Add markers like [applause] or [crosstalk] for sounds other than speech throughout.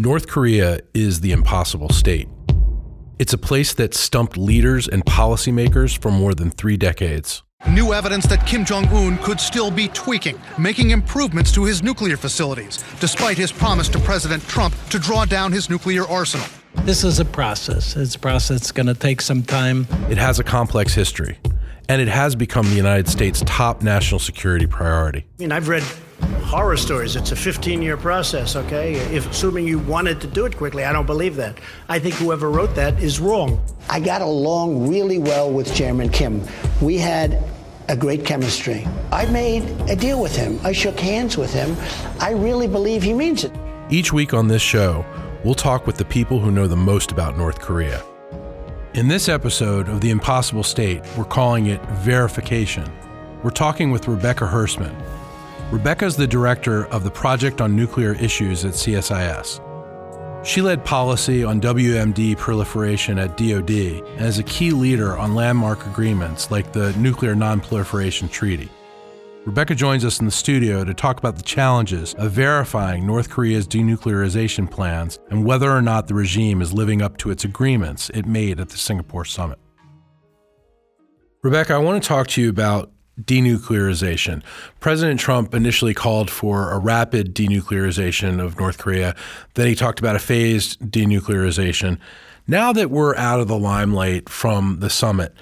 North Korea is the impossible state. It's a place that stumped leaders and policymakers for more than three decades. New evidence that Kim Jong un could still be tweaking, making improvements to his nuclear facilities, despite his promise to President Trump to draw down his nuclear arsenal. This is a process. It's a process that's going to take some time. It has a complex history, and it has become the United States' top national security priority. I mean, I've read horror stories. It's a 15 year process, okay? If assuming you wanted to do it quickly, I don't believe that. I think whoever wrote that is wrong. I got along really well with Chairman Kim. We had a great chemistry. I made a deal with him. I shook hands with him. I really believe he means it. Each week on this show, we'll talk with the people who know the most about North Korea. In this episode of The Impossible State, we're calling it Verification. We're talking with Rebecca Hersman, Rebecca is the director of the Project on Nuclear Issues at CSIS. She led policy on WMD proliferation at DoD and is a key leader on landmark agreements like the Nuclear Nonproliferation Treaty. Rebecca joins us in the studio to talk about the challenges of verifying North Korea's denuclearization plans and whether or not the regime is living up to its agreements it made at the Singapore summit. Rebecca, I want to talk to you about denuclearization. President Trump initially called for a rapid denuclearization of North Korea. Then he talked about a phased denuclearization. Now that we're out of the limelight from the summit,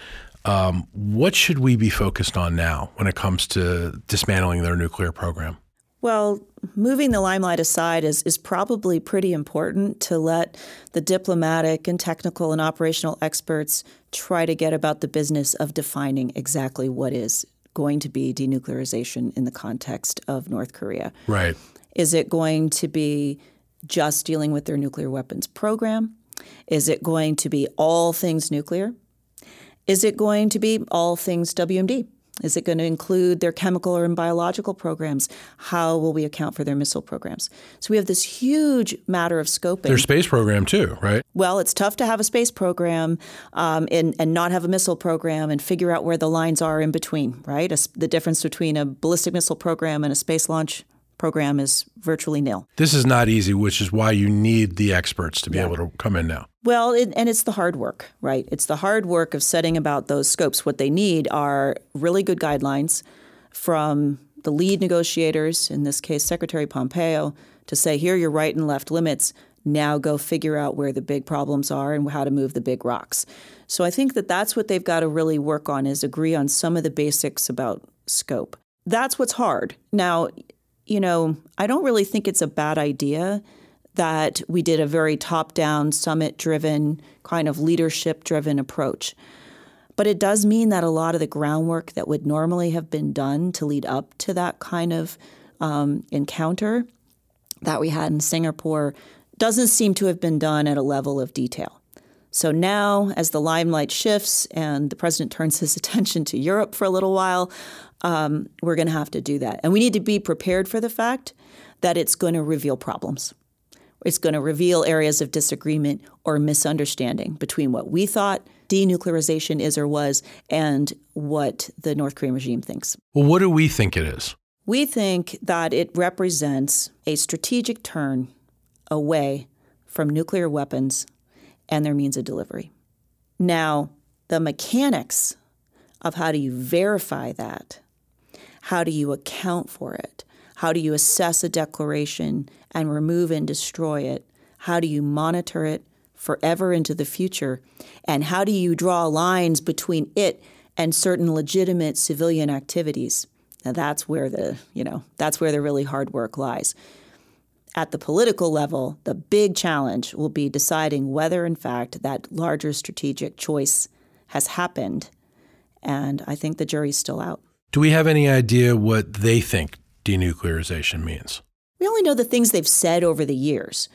um, what should we be focused on now when it comes to dismantling their nuclear program? Well, moving the limelight aside is, is probably pretty important to let the diplomatic and technical and operational experts try to get about the business of defining exactly what is going to be denuclearization in the context of North Korea? Right. Is it going to be just dealing with their nuclear weapons program? Is it going to be all things nuclear? Is it going to be all things WMD? Is it going to include their chemical or biological programs? How will we account for their missile programs? So we have this huge matter of scoping. Their space program too, right? Well, it's tough to have a space program um, and, and not have a missile program and figure out where the lines are in between, right? A, the difference between a ballistic missile program and a space launch program is virtually nil. This is not easy, which is why you need the experts to be yeah. able to come in now. Well, it, and it's the hard work, right? It's the hard work of setting about those scopes. What they need are really good guidelines from the lead negotiators, in this case, Secretary Pompeo, to say, here are your right and left limits. Now go figure out where the big problems are and how to move the big rocks. So I think that that's what they've got to really work on is agree on some of the basics about scope. That's what's hard. Now, you know, I don't really think it's a bad idea that we did a very top down, summit driven, kind of leadership driven approach. But it does mean that a lot of the groundwork that would normally have been done to lead up to that kind of um, encounter that we had in Singapore doesn't seem to have been done at a level of detail. So now, as the limelight shifts and the president [laughs] turns his attention to Europe for a little while, um, we're going to have to do that. And we need to be prepared for the fact that it's going to reveal problems. It's going to reveal areas of disagreement or misunderstanding between what we thought denuclearization is or was and what the North Korean regime thinks. Well, what do we think it is? We think that it represents a strategic turn away from nuclear weapons and their means of delivery. Now, the mechanics of how do you verify that how do you account for it? How do you assess a declaration and remove and destroy it? How do you monitor it forever into the future? And how do you draw lines between it and certain legitimate civilian activities? Now that's where the, you know, that's where the really hard work lies. At the political level, the big challenge will be deciding whether in fact that larger strategic choice has happened. And I think the jury's still out. Do we have any idea what they think denuclearization means? We only know the things they've said over the years,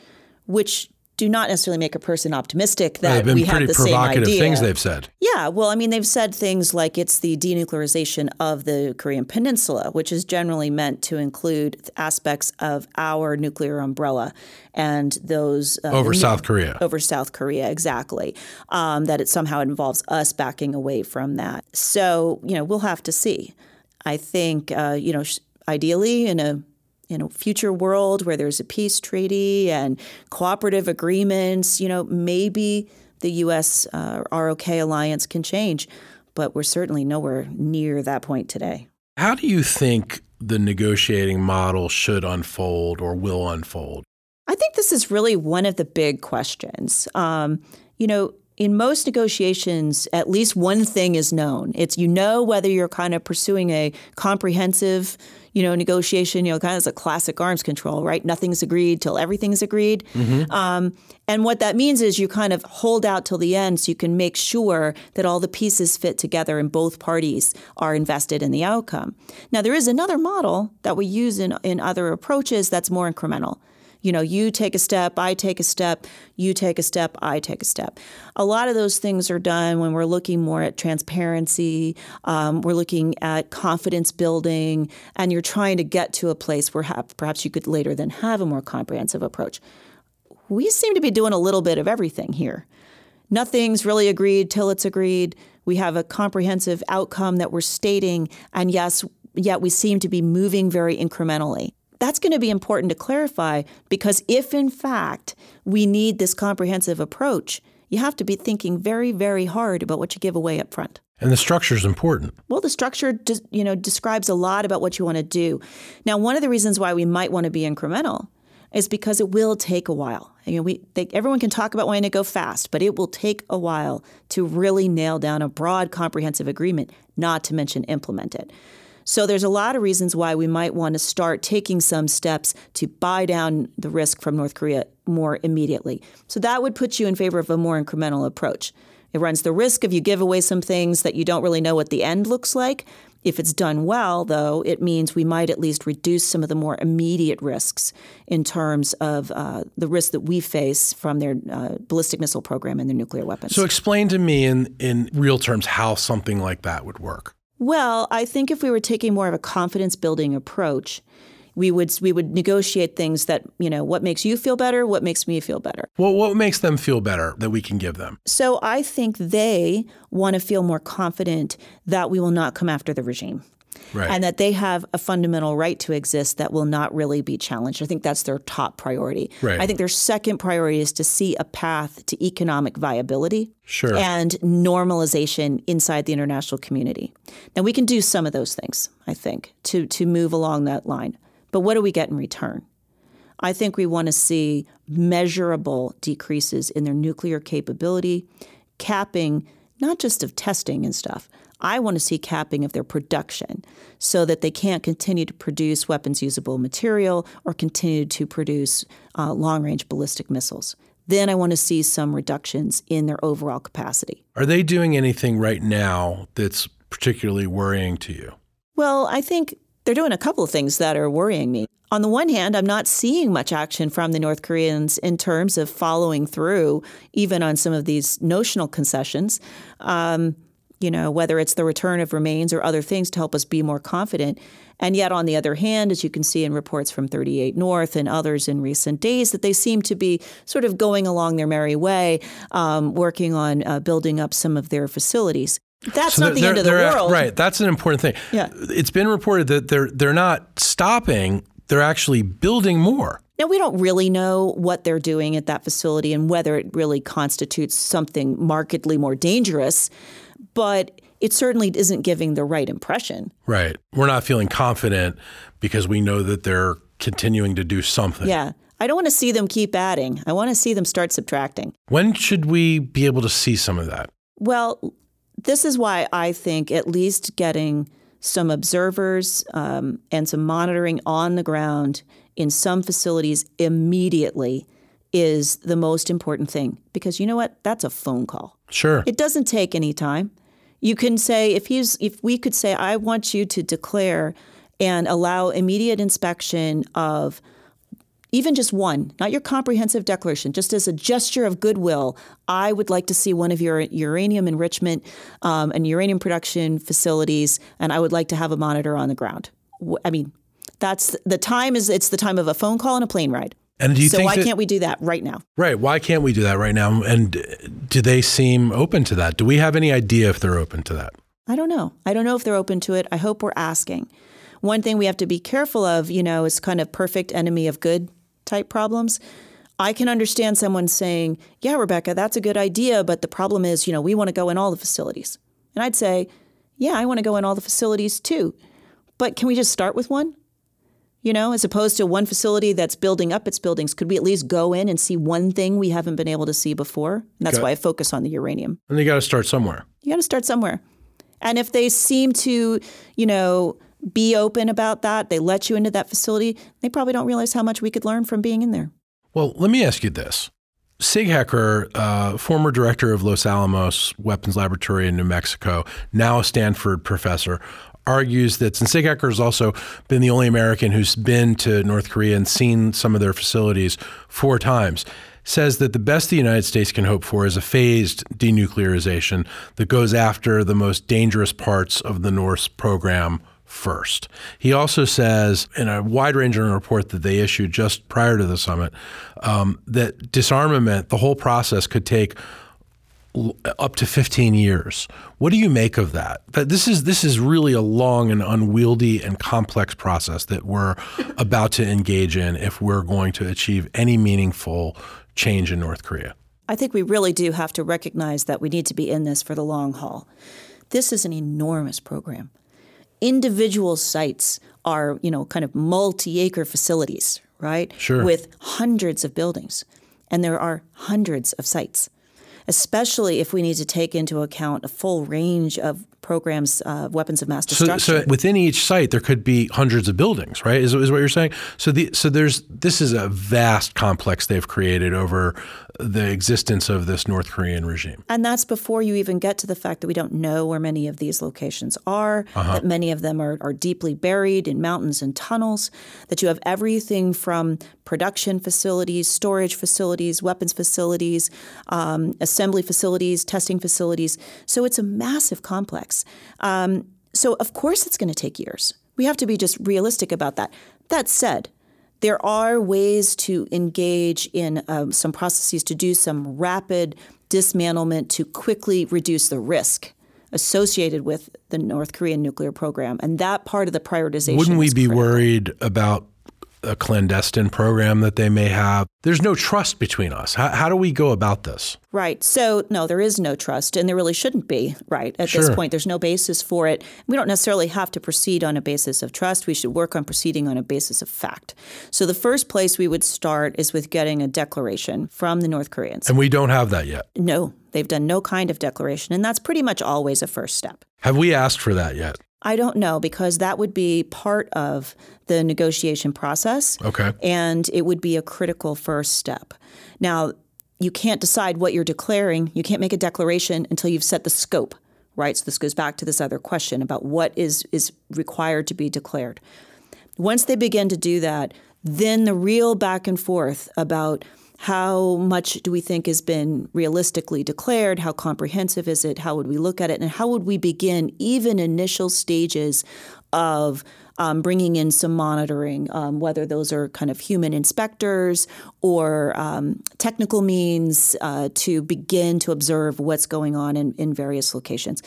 which do not necessarily make a person optimistic that well, we have the same idea. things they've said. Yeah, well, I mean, they've said things like it's the denuclearization of the Korean Peninsula, which is generally meant to include aspects of our nuclear umbrella and those uh, over South Korea. Over South Korea, exactly. Um, that it somehow involves us backing away from that. So you know, we'll have to see. I think uh, you know, ideally in a in a future world where there's a peace treaty and cooperative agreements, you know, maybe the U.S. Uh, ROK alliance can change, but we're certainly nowhere near that point today. How do you think the negotiating model should unfold or will unfold? I think this is really one of the big questions. Um, you know, in most negotiations, at least one thing is known. It's you know whether you're kind of pursuing a comprehensive, you know, negotiation. You know, kind of as a classic arms control, right? Nothing's agreed till everything's agreed. Mm-hmm. Um, and what that means is you kind of hold out till the end, so you can make sure that all the pieces fit together and both parties are invested in the outcome. Now, there is another model that we use in in other approaches that's more incremental you know, you take a step, I take a step, you take a step, I take a step. A lot of those things are done when we're looking more at transparency, um, we're looking at confidence building, and you're trying to get to a place where perhaps you could later then have a more comprehensive approach. We seem to be doing a little bit of everything here. Nothing's really agreed till it's agreed. We have a comprehensive outcome that we're stating, and yes, yet we seem to be moving very incrementally. That's going to be important to clarify because if, in fact, we need this comprehensive approach, you have to be thinking very, very hard about what you give away up front. And the structure is important. Well, the structure, you know, describes a lot about what you want to do. Now, one of the reasons why we might want to be incremental is because it will take a while. You know, we they, everyone can talk about wanting to go fast, but it will take a while to really nail down a broad, comprehensive agreement. Not to mention implement it. So there's a lot of reasons why we might want to start taking some steps to buy down the risk from North Korea more immediately. So that would put you in favor of a more incremental approach. It runs the risk of you give away some things that you don't really know what the end looks like. If it's done well, though, it means we might at least reduce some of the more immediate risks in terms of uh, the risk that we face from their uh, ballistic missile program and their nuclear weapons. So, explain to me in, in real terms how something like that would work. Well, I think if we were taking more of a confidence building approach, we would we would negotiate things that you know what makes you feel better, what makes me feel better. Well, what makes them feel better that we can give them? So I think they want to feel more confident that we will not come after the regime. Right. And that they have a fundamental right to exist that will not really be challenged. I think that's their top priority. Right. I think their second priority is to see a path to economic viability sure. and normalization inside the international community. Now we can do some of those things, I think, to to move along that line. But what do we get in return? I think we want to see measurable decreases in their nuclear capability, capping not just of testing and stuff, I want to see capping of their production so that they can't continue to produce weapons usable material or continue to produce uh, long range ballistic missiles. Then I want to see some reductions in their overall capacity. Are they doing anything right now that's particularly worrying to you? Well, I think they're doing a couple of things that are worrying me. On the one hand, I'm not seeing much action from the North Koreans in terms of following through, even on some of these notional concessions. Um, you know, whether it's the return of remains or other things to help us be more confident. And yet, on the other hand, as you can see in reports from 38 North and others in recent days, that they seem to be sort of going along their merry way, um, working on uh, building up some of their facilities. That's so not the end of the world, right? That's an important thing. Yeah, it's been reported that they're they're not stopping; they're actually building more. Now, we don't really know what they're doing at that facility and whether it really constitutes something markedly more dangerous but it certainly isn't giving the right impression. Right. We're not feeling confident because we know that they're continuing to do something. Yeah. I don't want to see them keep adding. I want to see them start subtracting. When should we be able to see some of that? Well, this is why I think at least getting some observers um, and some monitoring on the ground in some facilities immediately is the most important thing because you know what? That's a phone call. Sure. It doesn't take any time. You can say if he's if we could say I want you to declare and allow immediate inspection of even just one, not your comprehensive declaration, just as a gesture of goodwill, I would like to see one of your uranium enrichment um, and uranium production facilities, and I would like to have a monitor on the ground. I mean, that's the time is it's the time of a phone call and a plane ride. And do you so why that, can't we do that right now? Right. Why can't we do that right now? And do they seem open to that? Do we have any idea if they're open to that? I don't know. I don't know if they're open to it. I hope we're asking. one thing we have to be careful of, you know, is kind of perfect enemy of good type problems. I can understand someone saying, Yeah, Rebecca, that's a good idea, but the problem is, you know, we want to go in all the facilities. And I'd say, Yeah, I want to go in all the facilities too. But can we just start with one? You know, as opposed to one facility that's building up its buildings, could we at least go in and see one thing we haven't been able to see before? And that's Okay. why I focus on the uranium. And you got to start somewhere. You got to start somewhere. And if they seem to, you know, be open about that, they let you into that facility, they probably don't realize how much we could learn from being in there. Well, let me ask you this. Sig Hecker, uh, former director of Los Alamos Weapons Laboratory in New Mexico, now a Stanford professor, argues that since Sig has also been the only American who's been to North Korea and seen some of their facilities four times, says that the best the United States can hope for is a phased denuclearization that goes after the most dangerous parts of the North's program first. He also says in a wide ranging report that they issued just prior to the summit um, that disarmament, the whole process could take up to 15 years. What do you make of that? That this is this is really a long and unwieldy and complex process that we're [laughs] about to engage in if we're going to achieve any meaningful change in North Korea. I think we really do have to recognize that we need to be in this for the long haul. This is an enormous program. Individual sites are, you know, kind of multi-acre facilities, right? Sure. With hundreds of buildings. And there are hundreds of sites, especially if we need to take into account a full range of programs, uh, weapons of mass destruction. so within each site, there could be hundreds of buildings, right? Is, is what you're saying? So the so there's this is a vast complex they've created over the existence of this North Korean regime. And that's before you even get to the fact that we don't know where many of these locations are, that many of them are, are deeply buried in mountains and tunnels, that you have everything from production facilities, storage facilities, weapons facilities, um, assembly facilities, testing facilities. So it's a massive complex. Um, so, of course, it's going to take years. We have to be just realistic about that. That said, there are ways to engage in um, some processes to do some rapid dismantlement to quickly reduce the risk associated with the North Korean nuclear program. And that part of the prioritization. Wouldn't we be critical. worried about a clandestine program that they may have? There's no trust between us. How, how do we go about this? Right. So, no, there is no trust, and there really shouldn't be, right? At Sure. this point, there's no basis for it. We don't necessarily have to proceed on a basis of trust. We should work on proceeding on a basis of fact. So, the first place we would start is with getting a declaration from the North Koreans. And we don't have that yet. No, they've done no kind of declaration, and that's pretty much always a first step. Have we asked for that yet? I don't know because that would be part of the negotiation process. Okay. And it would be a critical first step. Now, you can't decide what you're declaring. You can't make a declaration until you've set the scope, right? So this goes back to this other question about what is is required to be declared. Once they begin to do that, then the real back and forth about how much do we think has been realistically declared? How comprehensive is it? How would we look at it? And how would we begin even initial stages of um, bringing in some monitoring, um, whether those are kind of human inspectors or um, technical means uh, to begin to observe what's going on in, in various locations?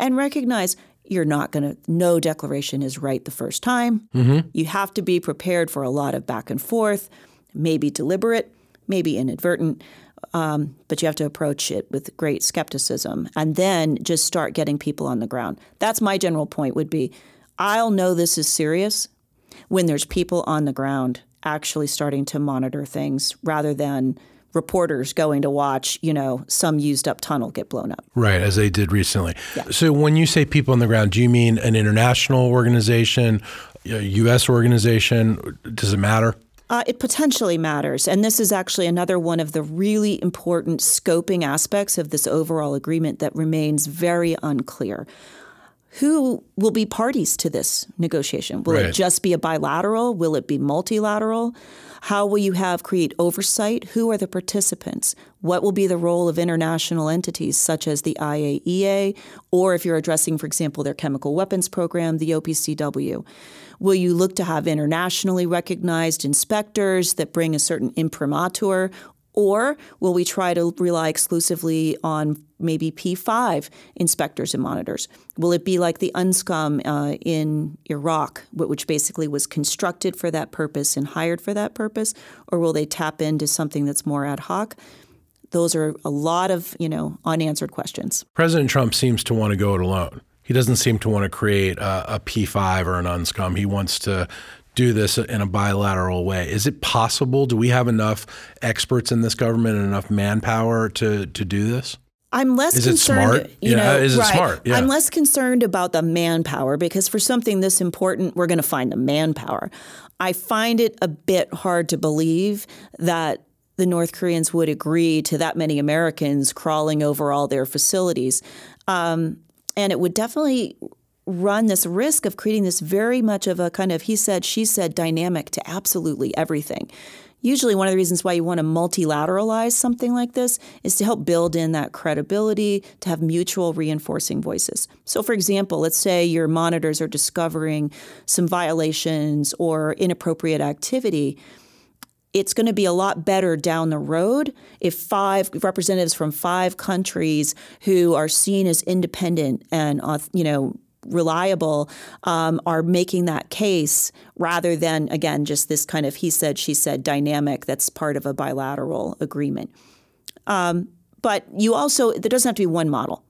and recognize you're not going to no declaration is right the first time you have to be prepared for a lot of back and forth maybe deliberate maybe inadvertent um, but you have to approach it with great skepticism and then just start getting people on the ground that's my general point would be i'll know this is serious when there's people on the ground actually starting to monitor things rather than reporters going to watch you know some used up tunnel get blown up Right, as they did recently. So when you say people on the ground, do you mean an international organization, a U.S. organization? Does it matter? Uh, it potentially matters. And this is actually another one of the really important scoping aspects of this overall agreement that remains very unclear. Who will be parties to this negotiation? Will Right. it just be a bilateral? Will it be multilateral? How will you have create oversight? Who are the participants? What will be the role of international entities such as the IAEA, or if you're addressing, for example, their chemical weapons program, the OPCW? Will you look to have internationally recognized inspectors that bring a certain imprimatur? Or will we try to rely exclusively on maybe P5 inspectors and monitors? Will it be like the UNSCOM uh, in Iraq, which basically was constructed for that purpose and hired for that purpose? Or will they tap into something that's more ad hoc? Those are a lot of, you know, unanswered questions. President Trump seems to want to go it alone. He doesn't seem to want to create a a P5 or an UNSCOM. He wants to do this in a bilateral way. Is it possible? Do we have enough experts in this government and enough manpower to to do this? I'm less Is it concerned. smart? You Yeah, know, is it smart? Yeah. I'm less concerned about the manpower because for something this important, we're going to find the manpower. I find it a bit hard to believe that the North Koreans would agree to that many Americans crawling over all their facilities, um, and it would definitely run this risk of creating this very much of a kind of he said she said dynamic to absolutely everything. Usually, one of the reasons why you want to multilateralize something like this is to help build in that credibility, to have mutual reinforcing voices. So, for example, let's say your monitors are discovering some violations or inappropriate activity. It's going to be a lot better down the road if five representatives from five countries who are seen as independent and, you know, reliable um, are making that case rather than again just this kind of he said she said dynamic that's part of a bilateral agreement. Um, but you also there doesn't have to be one model.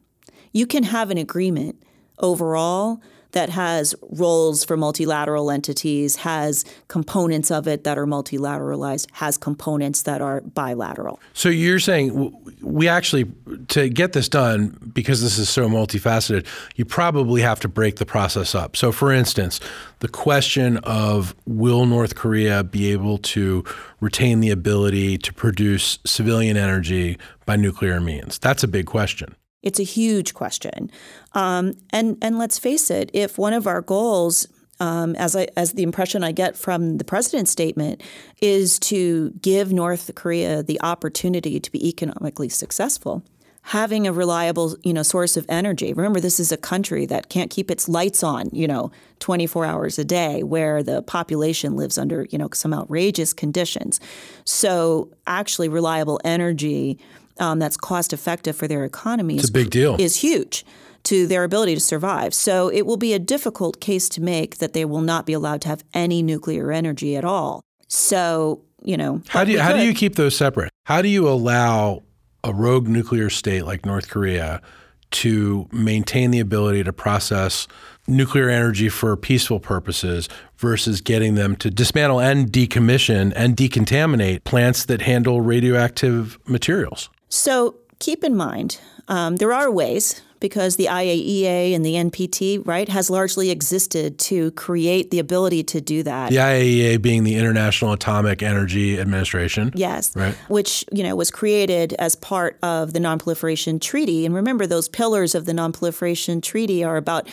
You can have an agreement overall that has roles for multilateral entities, has components of it that are multilateralized, has components that are bilateral. So you're saying we actually, to get this done, because this is so multifaceted, you probably have to break the process up. So, for instance, the question of will North Korea be able to retain the ability to produce civilian energy by nuclear means? That's a big question. It's a huge question, um, and and let's face it. If one of our goals, um, as I, as the impression I get from the president's statement, is to give North Korea the opportunity to be economically successful, having a reliable you know source of energy. Remember, this is a country that can't keep its lights on you know 24 hours a day, where the population lives under you know some outrageous conditions. So actually, reliable energy um, that's cost effective for their economy It's is, a big deal. is huge to their ability to survive. So it will be a difficult case to make that they will not be allowed to have any nuclear energy at all. So, you know, How do you how do you keep those separate? How do you allow a rogue nuclear state like North Korea to maintain the ability to process nuclear energy for peaceful purposes versus getting them to dismantle and decommission and decontaminate plants that handle radioactive materials? So keep in mind, um, there are ways because the IAEA and the NPT, right, has largely existed to create the ability to do that. The IAEA being the International Atomic Energy Administration. Yes, Right. which you know was created as part of the Non-Proliferation Treaty. And remember, those pillars of the Non-Proliferation Treaty are about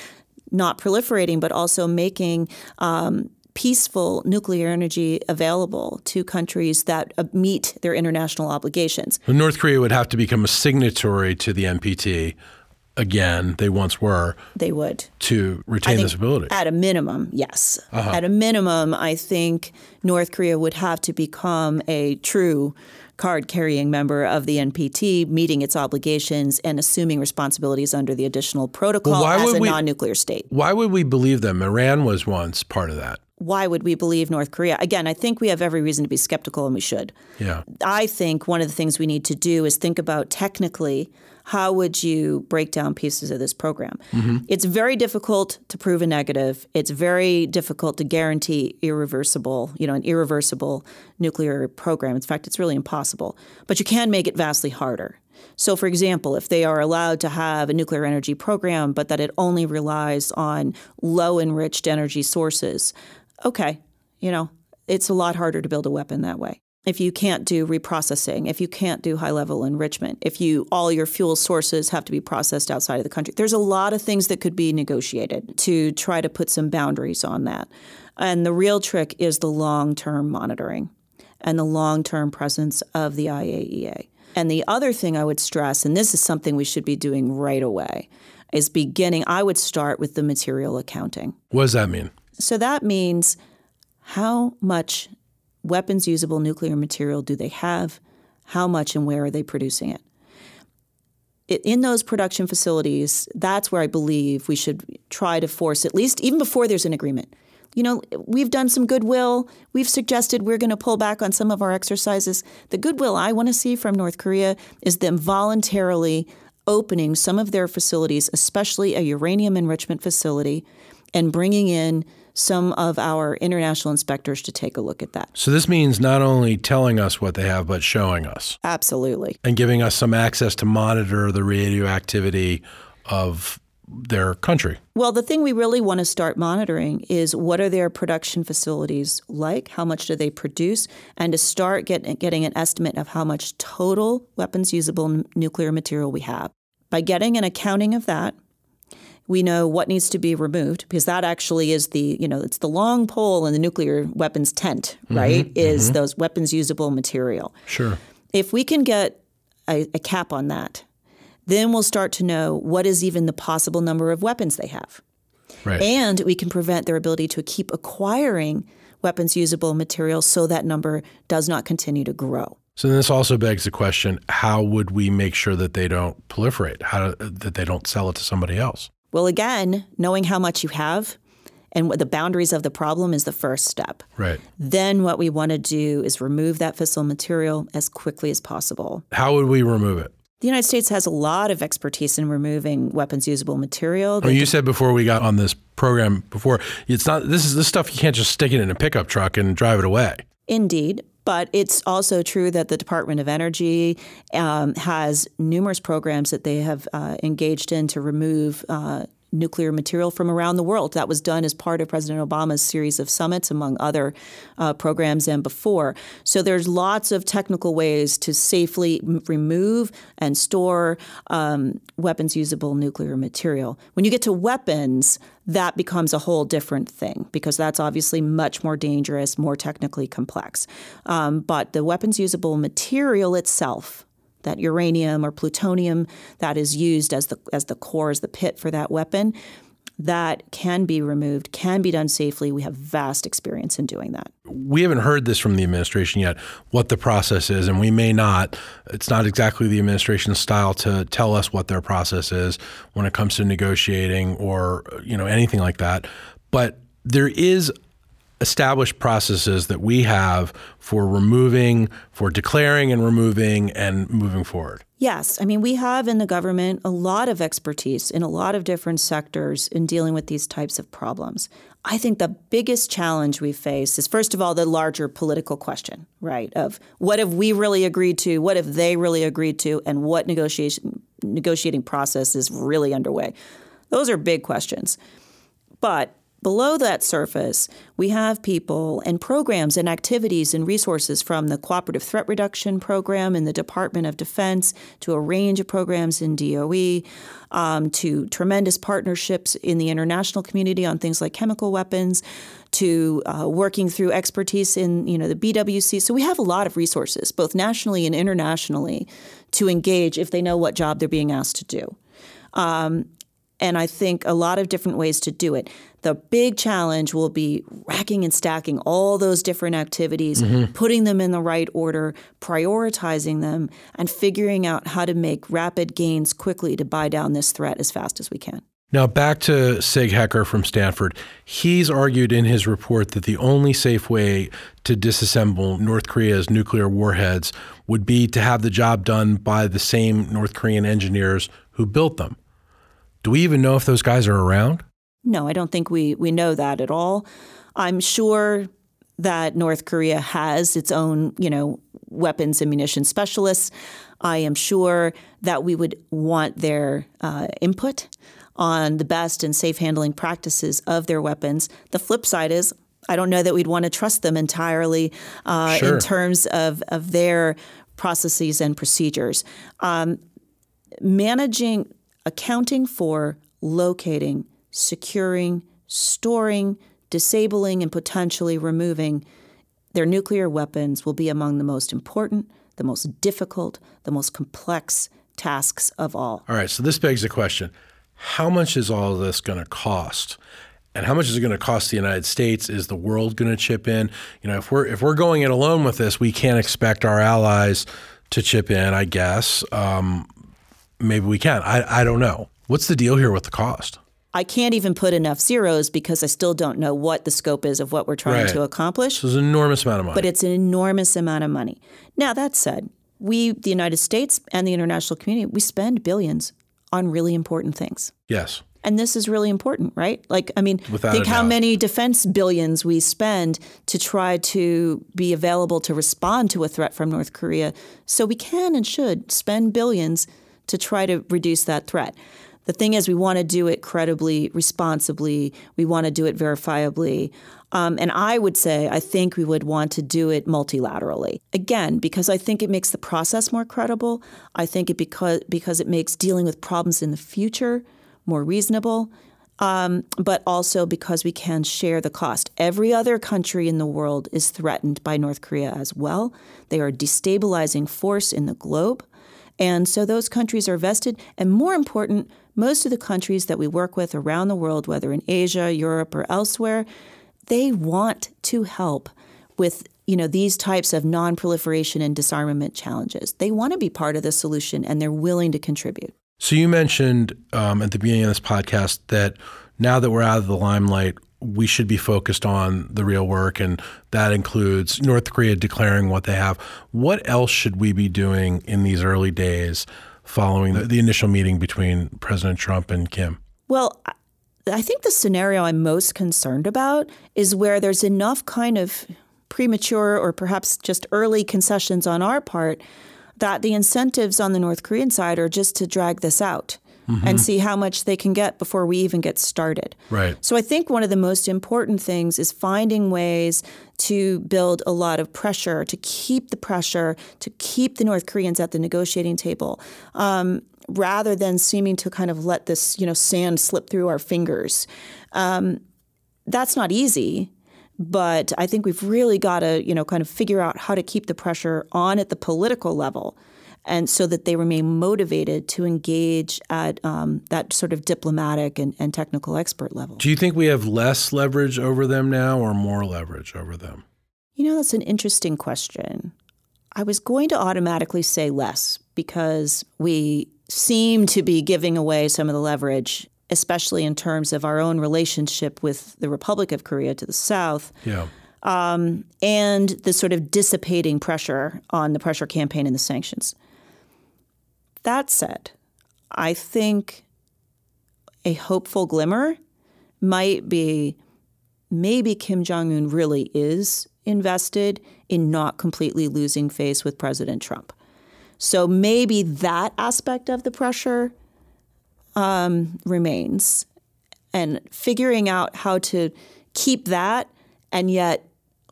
not proliferating, but also making um, peaceful nuclear energy available to countries that uh, meet their international obligations. North Korea would have to become a signatory to the NPT again, they once were, They would. to retain this ability. At a minimum, yes. Uh-huh. At a minimum, I think North Korea would have to become a true card carrying member of the NPT, meeting its obligations and assuming responsibilities under the additional protocol why as would a we- non nuclear state. Why would we believe them? Iran was once part of that. Why would we believe North Korea? Again, I think we have every reason to be skeptical and we should. Yeah. I think one of the things we need to do is think about technically how would you break down pieces of this program. Mm-hmm. It's very difficult to prove a negative. It's very difficult to guarantee irreversible, you know, an irreversible nuclear program. In fact, it's really impossible. But you can make it vastly harder. So, for example, if they are allowed to have a nuclear energy program, but that it only relies on low enriched energy sources, okay, you know, it's a lot harder to build a weapon that way. If you can't do reprocessing, if you can't do high level enrichment, if you all your fuel sources have to be processed outside of the country, there's a lot of things that could be negotiated to try to put some boundaries on that. And the real trick is the long term monitoring and the long term presence of the IAEA. And the other thing I would stress, and this is something we should be doing right away, is beginning, I would start with the material accounting. What does that mean? So that means how much weapons usable nuclear material do they have? How much and where are they producing it? in those production facilities, that's where I believe we should try to force, at least even before there's an agreement. You know, we've done some goodwill. We've suggested we're going to pull back on some of our exercises. The goodwill I want to see from North Korea is them voluntarily opening some of their facilities, especially a uranium enrichment facility, and bringing in some of our international inspectors to take a look at that. So this means not only telling us what they have, but showing us. Absolutely. And giving us some access to monitor the radioactivity of their country. Well, the thing we really want to start monitoring is what are their production facilities like? How much do they produce? And to start get, getting an estimate of how much total weapons usable n- nuclear material we have. By getting an accounting of that, we know what needs to be removed because that actually is the you know it's the long pole in the nuclear weapons tent mm-hmm, right mm-hmm, is mm-hmm. those weapons usable material sure if we can get a, a, cap on that then we'll start to know what is even the possible number of weapons they have right. and we can prevent their ability to keep acquiring weapons usable material so that number does not continue to grow so this also begs the question: How would we make sure that they don't proliferate? How that they don't sell it to somebody else? Well, again, knowing how much you have and what the boundaries of the problem is the first step. Right. Then what we want to do is remove that fissile material as quickly as possible. How would we remove it? The United States has a lot of expertise in removing weapons usable material. Oh, you said before we got on this program before, it's not this is this stuff you can't just stick it in a pickup truck and drive it away. Indeed. But it's also true that the Department of Energy um, has numerous programs that they have uh, engaged in to remove uh, nuclear material from around the world. That was done as part of President Obama's series of summits, among other uh, programs and before. So there's lots of technical ways to safely m- remove and store um, weapons usable nuclear material. When you get to weapons, that becomes a whole different thing because that's obviously much more dangerous, more technically complex. Um, but the weapons usable material itself, that uranium or plutonium that is used as the as the core as the pit for that weapon that can be removed, can be done safely. We have vast experience in doing that. We haven't heard this from the administration yet, what the process is, and we may not. It's not exactly the administration's style to tell us what their process is when it comes to negotiating or you know anything like that. But there is established processes that we have for removing, for declaring and removing and moving forward? Yes. I mean, we have in the government a lot of expertise in a lot of different sectors in dealing with these types of problems. I think the biggest challenge we face is, first of all, the larger political question, right? Of what have we really agreed to, what have they really agreed to, and what negotiation negotiating process is really underway. Those are big questions. But Below that surface, we have people and programs and activities and resources from the Cooperative Threat Reduction Program in the Department of Defense to a range of programs in DOE, um, to tremendous partnerships in the international community on things like chemical weapons, to uh, working through expertise in you know the BWC. So we have a lot of resources, both nationally and internationally, to engage if they know what job they're being asked to do. Um, and I think a lot of different ways to do it. The big challenge will be racking and stacking all those different activities, mm-hmm. putting them in the right order, prioritizing them, and figuring out how to make rapid gains quickly to buy down this threat as fast as we can. Now, back to Sig Hecker from Stanford. He's argued in his report that the only safe way to disassemble North Korea's nuclear warheads would be to have the job done by the same North Korean engineers who built them. Do we even know if those guys are around? No, I don't think we, we know that at all. I'm sure that North Korea has its own, you know, weapons and munitions specialists. I am sure that we would want their uh, input on the best and safe handling practices of their weapons. The flip side is, I don't know that we'd want to trust them entirely uh, sure. in terms of, of their processes and procedures. Um, managing accounting for locating, securing, storing, disabling, and potentially removing their nuclear weapons will be among the most important, the most difficult, the most complex tasks of all. All right, so this begs the question how much is all of this going to cost? And how much is it going to cost the United States? Is the world going to chip in? You know, if we're if we're going it alone with this, we can't expect our allies to chip in, I guess. Um, maybe we can. I, I don't know. What's the deal here with the cost? I can't even put enough zeros because I still don't know what the scope is of what we're trying Right. to accomplish. So it's an enormous amount of money. but it's an enormous amount of money. Now, that said, we, the United States and the international community, we spend billions on really important things. yes. And this is really important, right? Like, I mean, Without think how doubt. many defense billions we spend to try to be available to respond to a threat from North Korea. So we can and should spend billions to try to reduce that threat. The thing is, we want to do it credibly, responsibly. We want to do it verifiably. Um, and I would say, I think we would want to do it multilaterally. Again, because I think it makes the process more credible. I think it because because it makes dealing with problems in the future more reasonable, um, but also because we can share the cost. Every other country in the world is threatened by North Korea as well. They are a destabilizing force in the globe. And so those countries are vested. And more important, most of the countries that we work with around the world, whether in Asia, Europe, or elsewhere, they want to help with you know these types of non-proliferation and disarmament challenges. They want to be part of the solution and they're willing to contribute. So you mentioned um, at the beginning of this podcast that now that we're out of the limelight, we should be focused on the real work, and that includes North Korea declaring what they have. What else should we be doing in these early days following the, the initial meeting between President Trump and Kim? Well, I- I think the scenario I'm most concerned about is where there's enough kind of premature or perhaps just early concessions on our part that the incentives on the North Korean side are just to drag this out and see how much they can get before we even get started. Right. So I think one of the most important things is finding ways to build a lot of pressure, to keep the pressure, to keep the North Koreans at the negotiating table, um, rather than seeming to kind of let this, you know, sand slip through our fingers. Um, that's not easy. But I think we've really got to, you know, kind of figure out how to keep the pressure on at the political level, and so that they remain motivated to engage at um, that sort of diplomatic and, and technical expert level. Do you think we have less leverage over them now or more leverage over them? You know, that's an interesting question. I was going to automatically say less because we seem to be giving away some of the leverage, especially in terms of our own relationship with the Republic of Korea to the south Yeah. and the sort of dissipating pressure on the pressure campaign and the sanctions. That said, I think a hopeful glimmer might be maybe Kim Jong un really is invested in not completely losing face with President Trump. So maybe that aspect of the pressure um, remains, and figuring out how to keep that and yet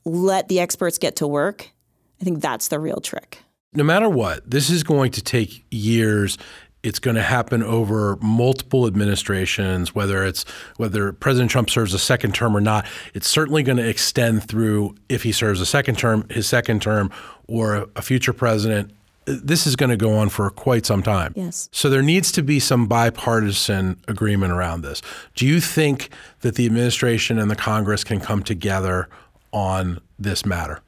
let the experts get to work. I think that's the real trick. No matter what, this is going to take years. It's going to happen over multiple administrations, whether it's whether President Trump serves a second term or not. It's certainly going to extend through if he serves a second term, his second term, or a future president. This is going to go on for quite some time. Yes. So there needs to be some bipartisan agreement around this. Do you think that the administration and the Congress can come together on this matter?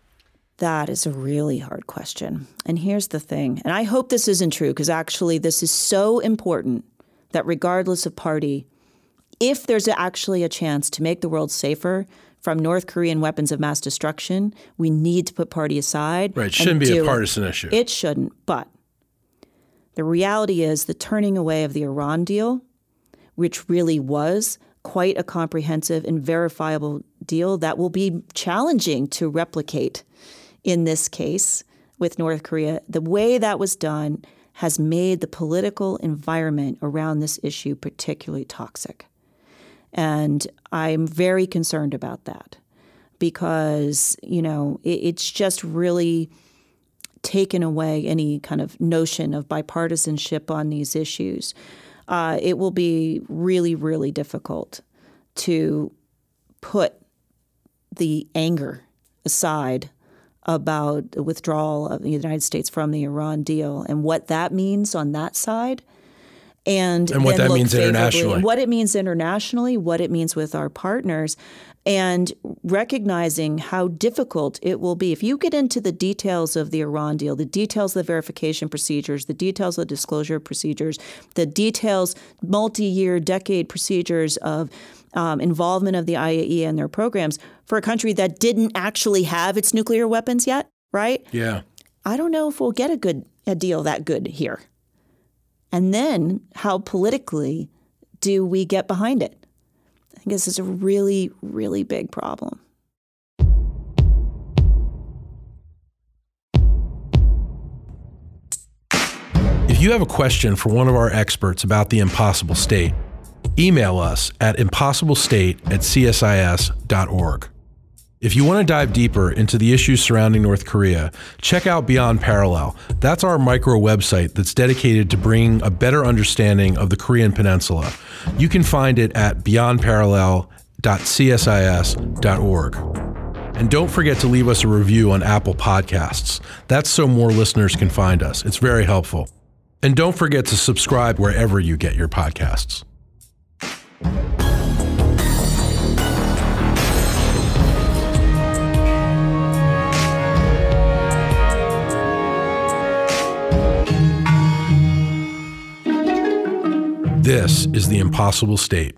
That is a really hard question. And here's the thing, and I hope this isn't true because actually this is so important that regardless of party, if there's actually a chance to make the world safer from North Korean weapons of mass destruction, we need to put party aside. Right. It shouldn't be a it. partisan issue. It shouldn't. But the reality is the turning away of the Iran deal, which really was quite a comprehensive and verifiable deal that will be challenging to replicate in this case with North Korea. The way that was done has made the political environment around this issue particularly toxic. And I'm very concerned about that because, you know, it, it's just really taken away any kind of notion of bipartisanship on these issues. Uh, it will be really, really difficult to put the anger aside about the withdrawal of the United States from the Iran deal and what that means on that side. And, And what that means internationally. what it means internationally, what it means with our partners, and recognizing how difficult it will be. If you get into the details of the Iran deal, the details of the verification procedures, the details of the disclosure procedures, the details, multi year, decade procedures of um, involvement of the IAEA and their programs for a country that didn't actually have its nuclear weapons yet, right? Yeah. I don't know if we'll get a good a deal that good here. And then how politically do we get behind it? I think this is a really, really big problem. If you have a question for one of our experts about the impossible state, email us at impossiblestate at csis.org. If you want to dive deeper into the issues surrounding North Korea, check out Beyond Parallel. That's our micro website that's dedicated to bringing a better understanding of the Korean Peninsula. You can find it at beyondparallel.csis.org. And don't forget to leave us a review on Apple Podcasts. That's so more listeners can find us. It's very helpful. And don't forget to subscribe wherever you get your podcasts. This is the impossible state.